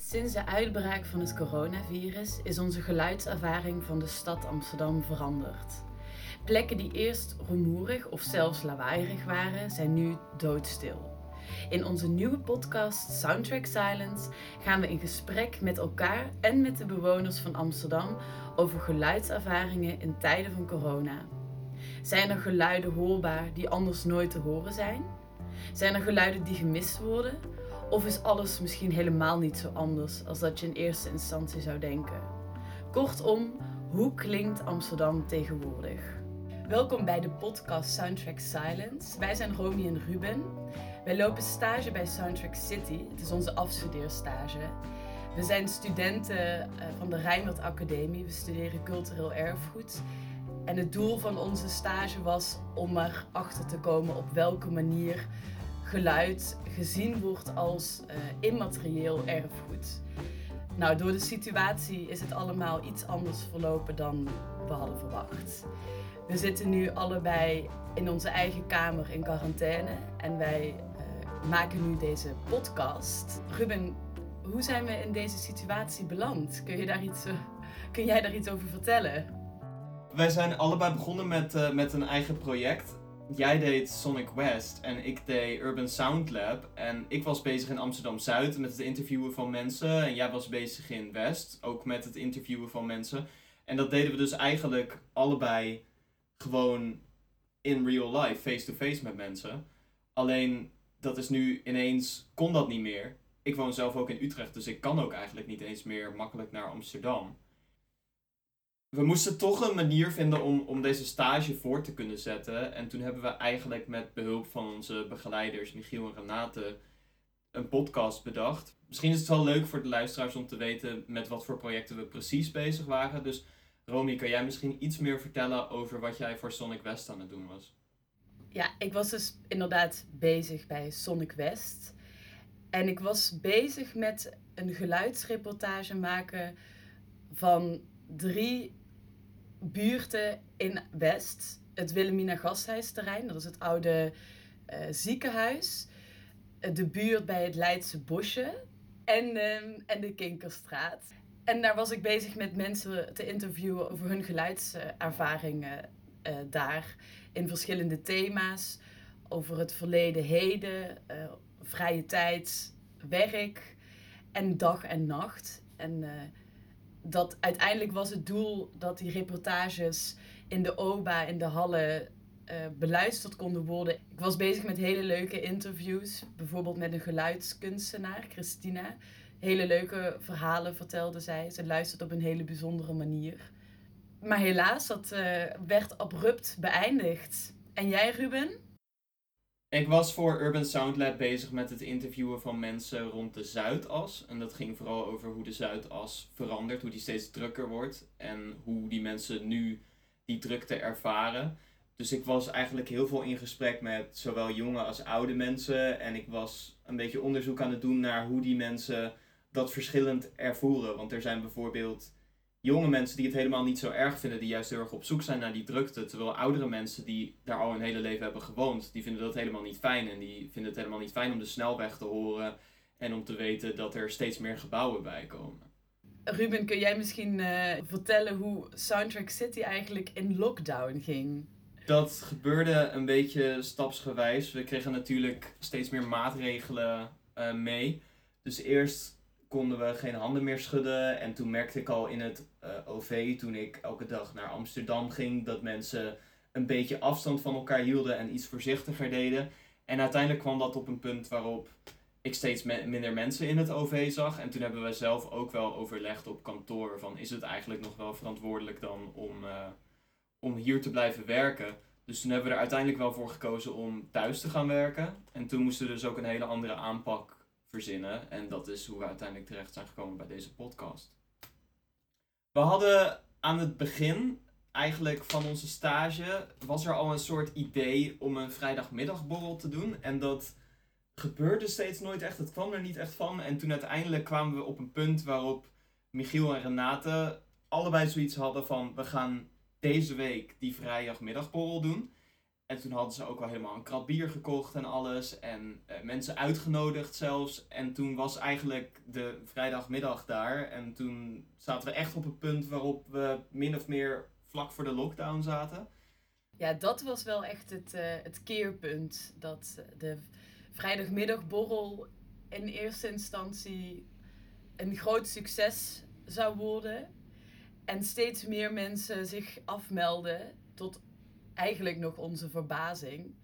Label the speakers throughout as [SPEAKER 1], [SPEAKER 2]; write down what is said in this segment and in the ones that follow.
[SPEAKER 1] Sinds de uitbraak van het coronavirus is onze geluidservaring van de stad Amsterdam veranderd. Plekken die eerst rumoerig of zelfs lawaaierig waren, zijn nu doodstil. In onze nieuwe podcast Soundtrack Silence gaan we in gesprek met elkaar en met de bewoners van Amsterdam over geluidservaringen in tijden van corona. Zijn er geluiden hoorbaar die anders nooit te horen zijn? Zijn er geluiden die gemist worden? Of is alles misschien helemaal niet zo anders als dat je in eerste instantie zou denken? Kortom, hoe klinkt Amsterdam tegenwoordig? Welkom bij de podcast Soundtrack Silence. Wij zijn Romy en Ruben. Wij lopen stage bij Soundtrack City. Het is onze afstudeerstage. We zijn studenten eh, van de Rijnmond Academie. We studeren cultureel erfgoed. En het doel van onze stage was om erachter te komen op welke manier geluid gezien wordt als uh, immaterieel erfgoed. Nou, door de situatie is het allemaal iets anders verlopen dan we hadden verwacht. We zitten nu allebei in onze eigen kamer in quarantaine en wij uh, maken nu deze podcast. Ruben, hoe zijn we in deze situatie beland? Kun, je daar iets, kun jij daar iets over vertellen?
[SPEAKER 2] Wij zijn allebei begonnen met, met een eigen project jij deed Sonic West en ik deed Urban Sound Lab. En ik was bezig in Amsterdam Zuid met het interviewen van mensen. En jij was bezig in West, ook met het interviewen van mensen. En dat deden we dus eigenlijk allebei gewoon in real life, face-to-face met mensen. Alleen dat is nu ineens, kon dat niet meer. Ik woon zelf ook in Utrecht, dus ik kan ook eigenlijk niet eens meer makkelijk naar Amsterdam we moesten toch een manier vinden om, om deze stage voor te kunnen zetten. En toen hebben we eigenlijk met behulp van onze begeleiders, Michiel en Renate, een podcast bedacht. Misschien is het wel leuk voor de luisteraars om te weten met wat voor projecten we precies bezig waren. Dus Romy, kan jij misschien iets meer vertellen over wat jij voor Sonic West aan het doen was?
[SPEAKER 1] Ja, ik was dus inderdaad bezig bij Sonic West. En ik was bezig met een geluidsreportage maken van drie buurten in West. Het Wilhelmina Gasthuisterrein, dat is het oude uh, ziekenhuis. De buurt bij het Leidse Bosje en, uh, en de Kinkerstraat. En daar was ik bezig met mensen te interviewen over hun geluidservaringen uh, daar. In verschillende thema's. Over het verleden, heden, vrije tijd, werk en dag en nacht. En dat uiteindelijk was het doel dat die reportages in de OBA, in de hallen, uh, beluisterd konden worden. Ik was bezig met hele leuke interviews, bijvoorbeeld met een geluidskunstenaar, Christina. Hele leuke verhalen vertelde zij. Ze luisterde op een hele bijzondere manier. Maar helaas, dat uh, werd abrupt beëindigd. En jij, Ruben?
[SPEAKER 2] Ik was voor Urban Sound Lab bezig met het interviewen van mensen rond de Zuidas. En dat ging vooral over hoe de Zuidas verandert, hoe die steeds drukker wordt. En hoe die mensen nu die drukte ervaren. Dus ik was eigenlijk heel veel in gesprek met zowel jonge als oude mensen. En ik was een beetje onderzoek aan het doen naar hoe die mensen dat verschillend ervoeren. Want er zijn bijvoorbeeld jonge mensen die het helemaal niet zo erg vinden, die juist heel erg op zoek zijn naar die drukte. Terwijl oudere mensen die daar al hun hele leven hebben gewoond, die vinden dat helemaal niet fijn. En die vinden het helemaal niet fijn om de snelweg te horen en om te weten dat er steeds meer gebouwen bij komen.
[SPEAKER 1] Ruben, kun jij misschien uh, vertellen hoe Soundtrack City eigenlijk in lockdown ging?
[SPEAKER 2] Dat gebeurde een beetje stapsgewijs. We kregen natuurlijk steeds meer maatregelen uh, mee. Dus eerst konden we geen handen meer schudden. En toen merkte ik al in het eh, OV, toen ik elke dag naar Amsterdam ging, dat mensen een beetje afstand van elkaar hielden en iets voorzichtiger deden. En uiteindelijk kwam dat op een punt waarop ik steeds minder mensen in het OV zag. En toen hebben we zelf ook wel overlegd op kantoor van is het eigenlijk nog wel verantwoordelijk dan om, uh, om hier te blijven werken. Dus toen hebben we er uiteindelijk wel voor gekozen om thuis te gaan werken. En toen moesten we dus ook een hele andere aanpak verzinnen. En dat is hoe we uiteindelijk terecht zijn gekomen bij deze podcast. We hadden aan het begin eigenlijk van onze stage was er al een soort idee om een vrijdagmiddagborrel te doen. En dat gebeurde steeds nooit echt. Het kwam er niet echt van. En toen uiteindelijk kwamen we op een punt waarop Michiel en Renate allebei zoiets hadden van we gaan deze week die vrijdagmiddagborrel doen. En toen hadden ze ook wel helemaal een krat bier gekocht en alles. En eh, mensen uitgenodigd zelfs. En toen was eigenlijk de vrijdagmiddag daar. En toen zaten we echt op het punt waarop we min of meer vlak voor de lockdown zaten.
[SPEAKER 1] Ja, dat was wel echt het, uh, het keerpunt. Dat de vrijdagmiddagborrel in eerste instantie een groot succes zou worden. En steeds meer mensen zich afmelden tot eigenlijk nog onze verbazing.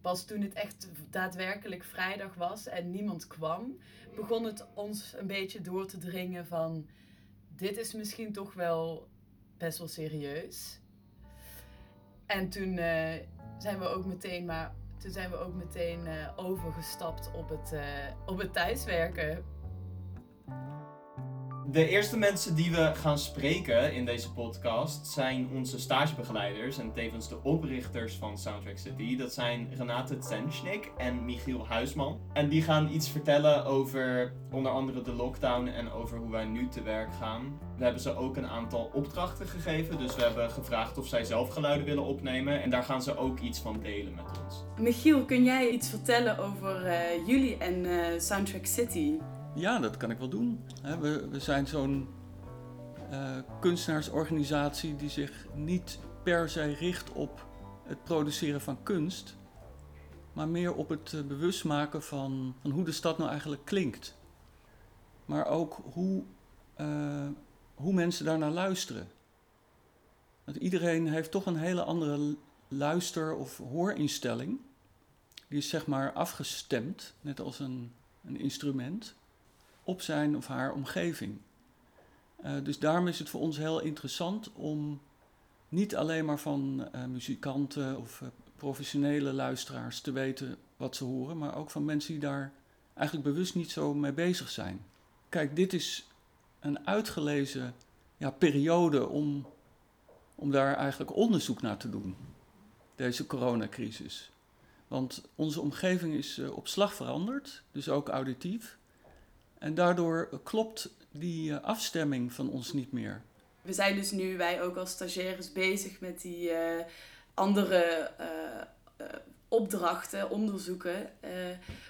[SPEAKER 1] Pas toen het echt daadwerkelijk vrijdag was en niemand kwam, begon het ons een beetje door te dringen van dit is misschien toch wel best wel serieus. En toen uh, zijn we ook meteen, maar toen zijn we ook meteen uh, overgestapt op het, uh, op het thuiswerken.
[SPEAKER 2] De eerste mensen die we gaan spreken in deze podcast zijn onze stagebegeleiders en tevens de oprichters van Soundtrack City. Dat zijn Renate Tsenschnik en Michiel Huisman. En die gaan iets vertellen over onder andere de lockdown en over hoe wij nu te werk gaan. We hebben ze ook een aantal opdrachten gegeven, dus we hebben gevraagd of zij zelf geluiden willen opnemen. En daar gaan ze ook iets van delen met ons.
[SPEAKER 1] Michiel, kun jij iets vertellen over uh, jullie en uh, Soundtrack City?
[SPEAKER 3] Ja, dat kan ik wel doen. We, we zijn zo'n uh, kunstenaarsorganisatie die zich niet per se richt op het produceren van kunst, maar meer op het uh, bewustmaken van, van hoe de stad nou eigenlijk klinkt. Maar ook hoe, uh, hoe mensen daarnaar luisteren. Want iedereen heeft toch een hele andere luister- of hoorinstelling. Die is zeg maar afgestemd, net als een, een instrument op zijn of haar omgeving. Uh, dus daarom is het voor ons heel interessant om niet alleen maar van uh, muzikanten of uh, professionele luisteraars te weten wat ze horen, maar ook van mensen die daar eigenlijk bewust niet zo mee bezig zijn. Kijk, dit is een uitgelezen ja, periode om, om daar eigenlijk onderzoek naar te doen, deze coronacrisis. Want onze omgeving is op slag veranderd, dus ook auditief. En daardoor klopt die uh, afstemming van ons niet meer.
[SPEAKER 1] We zijn dus nu, wij ook als stagiaires, bezig met die uh, andere uh, opdrachten, onderzoeken.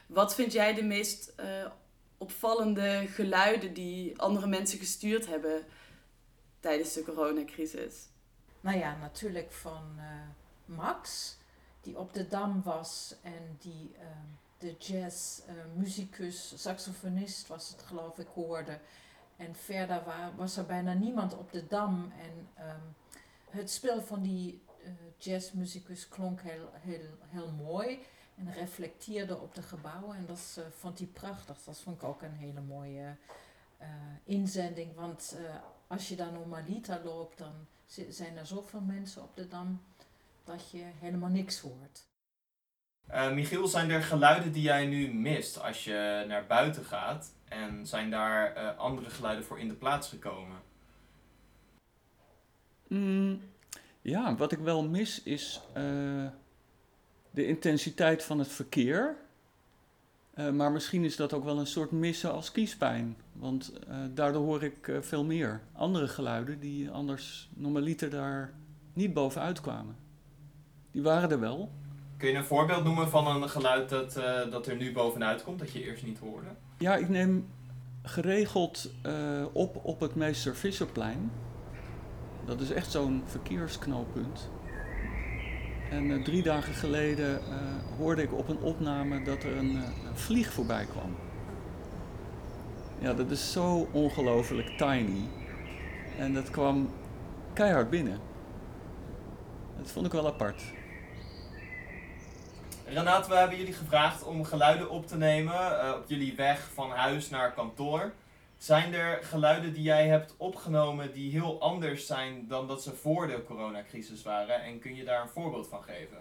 [SPEAKER 1] wat vind jij de meest opvallende geluiden die andere mensen gestuurd hebben tijdens de coronacrisis?
[SPEAKER 4] Nou ja, natuurlijk van Max, die op de Dam was en die de jazzmuzikus, uh, saxofonist was het geloof ik, hoorde. En verder wa was er bijna niemand op de dam. En um, het spel van die uh, jazzmuzikus klonk heel, heel, heel mooi en reflecteerde op de gebouwen. En dat uh, vond hij prachtig. Dat vond ik ook een hele mooie inzending. Want als je dan normaliter loopt, dan zijn er zoveel mensen op de dam dat je helemaal niks hoort.
[SPEAKER 2] Uh, Michiel, zijn er geluiden die jij nu mist als je naar buiten gaat? En zijn daar uh, andere geluiden voor in de plaats gekomen?
[SPEAKER 3] Mm, ja, wat ik wel mis is uh, de intensiteit van het verkeer. maar misschien is dat ook wel een soort missen als kiespijn. Want daardoor hoor ik veel meer andere geluiden die anders normaliter daar niet bovenuit kwamen. Die waren er wel,
[SPEAKER 2] Kun je een voorbeeld noemen van een geluid dat, uh, dat er nu bovenuit komt, dat je eerst niet hoorde?
[SPEAKER 3] Ja, ik neem geregeld uh, op op het Meester Visserplein. Dat is echt zo'n verkeersknooppunt. En uh, drie dagen geleden hoorde ik op een opname dat er een, een vlieg voorbij kwam. Ja, dat is zo ongelooflijk tiny. En dat kwam keihard binnen. Dat vond ik wel apart.
[SPEAKER 2] Renate, we hebben jullie gevraagd om geluiden op te nemen uh, op jullie weg van huis naar kantoor. Zijn er geluiden die jij hebt opgenomen die heel anders zijn dan dat ze voor de coronacrisis waren? En kun je daar een voorbeeld van geven?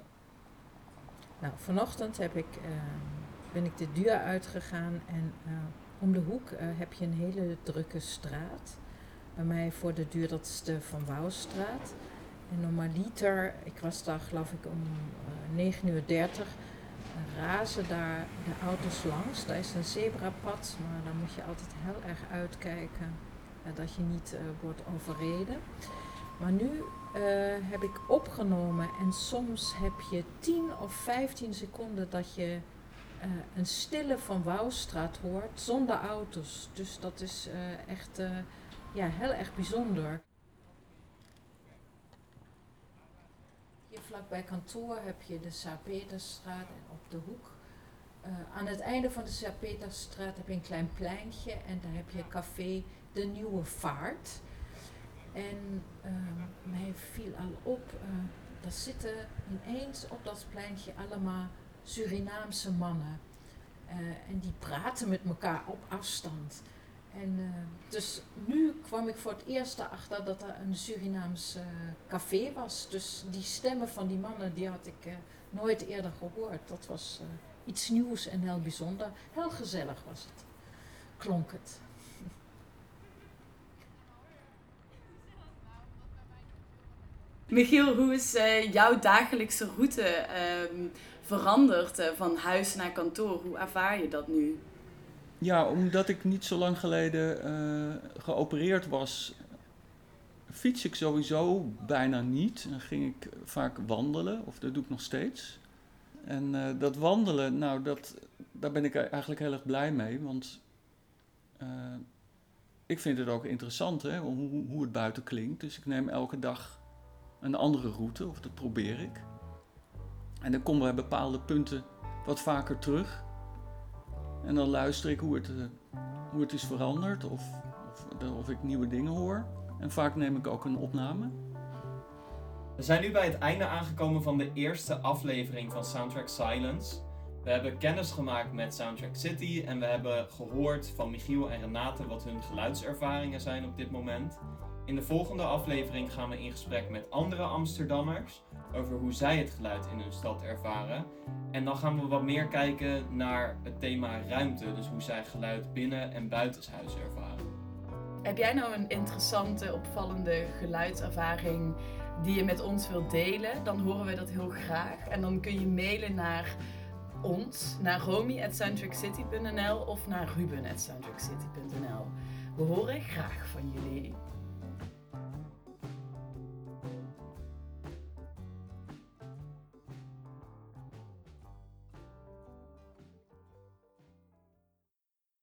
[SPEAKER 4] Nou, vanochtend heb ik, uh, ben ik de deur uitgegaan en uh, om de hoek heb je een hele drukke straat. Bij mij voor de deur, dat is de Van Wouwstraat. En normaliter, ik was daar geloof ik om uh, 9 uur 30, razen daar de auto's langs. Daar is een zebrapad, maar dan moet je altijd heel erg uitkijken uh, dat je niet uh, wordt overreden. Maar nu eh, heb ik opgenomen en soms heb je 10 of 15 seconden dat je eh, een stille van Wouwstraat hoort zonder auto's. Dus dat is eh, echt ja, heel erg bijzonder. Vlakbij kantoor heb je de Saar-Peterstraat en op de hoek. aan het einde van de Saar-Peterstraat heb je een klein pleintje en daar heb je café De Nieuwe Vaart. En uh, mij viel al op, uh, zitten ineens op dat pleintje allemaal Surinaamse mannen. Uh, en die praten met elkaar op afstand. En uh, dus nu kwam ik voor het eerst erachter dat er een Surinaams café was. Dus die stemmen van die mannen, die had ik nooit eerder gehoord. Dat was iets nieuws en heel bijzonder. Heel gezellig was het, klonk het.
[SPEAKER 1] Michiel, hoe is jouw dagelijkse route uh, veranderd van huis naar kantoor? Hoe ervaar je dat nu?
[SPEAKER 3] Ja, omdat ik niet zo lang geleden eh, geopereerd was, fiets ik sowieso bijna niet. Dan ging ik vaak wandelen, of dat doe ik nog steeds. En dat wandelen, nou, dat, daar ben ik eigenlijk heel erg blij mee, want ik vind het ook interessant hè, hoe, hoe het buiten klinkt. Dus ik neem elke dag een andere route, of dat probeer ik. En dan komen we bij bepaalde punten wat vaker terug. En dan luister ik hoe het, uh, hoe het is veranderd of, of, of ik nieuwe dingen hoor. En vaak neem ik ook een opname.
[SPEAKER 2] We zijn nu bij het einde aangekomen van de eerste aflevering van Soundtrack Silence. We hebben kennis gemaakt met Soundtrack City en we hebben gehoord van Michiel en Renate wat hun geluidservaringen zijn op dit moment. In de volgende aflevering gaan we in gesprek met andere Amsterdammers over hoe zij het geluid in hun stad ervaren. En dan gaan we wat meer kijken naar het thema ruimte, dus hoe zij geluid binnen en buitenshuis ervaren.
[SPEAKER 1] Heb jij nou een interessante, opvallende geluidservaring die je met ons wilt delen? Dan horen we dat heel graag. En dan kun je mailen naar ons, naar romy.soundtrackcity.nl of naar ruben.soundtrackcity.nl. We horen graag van jullie.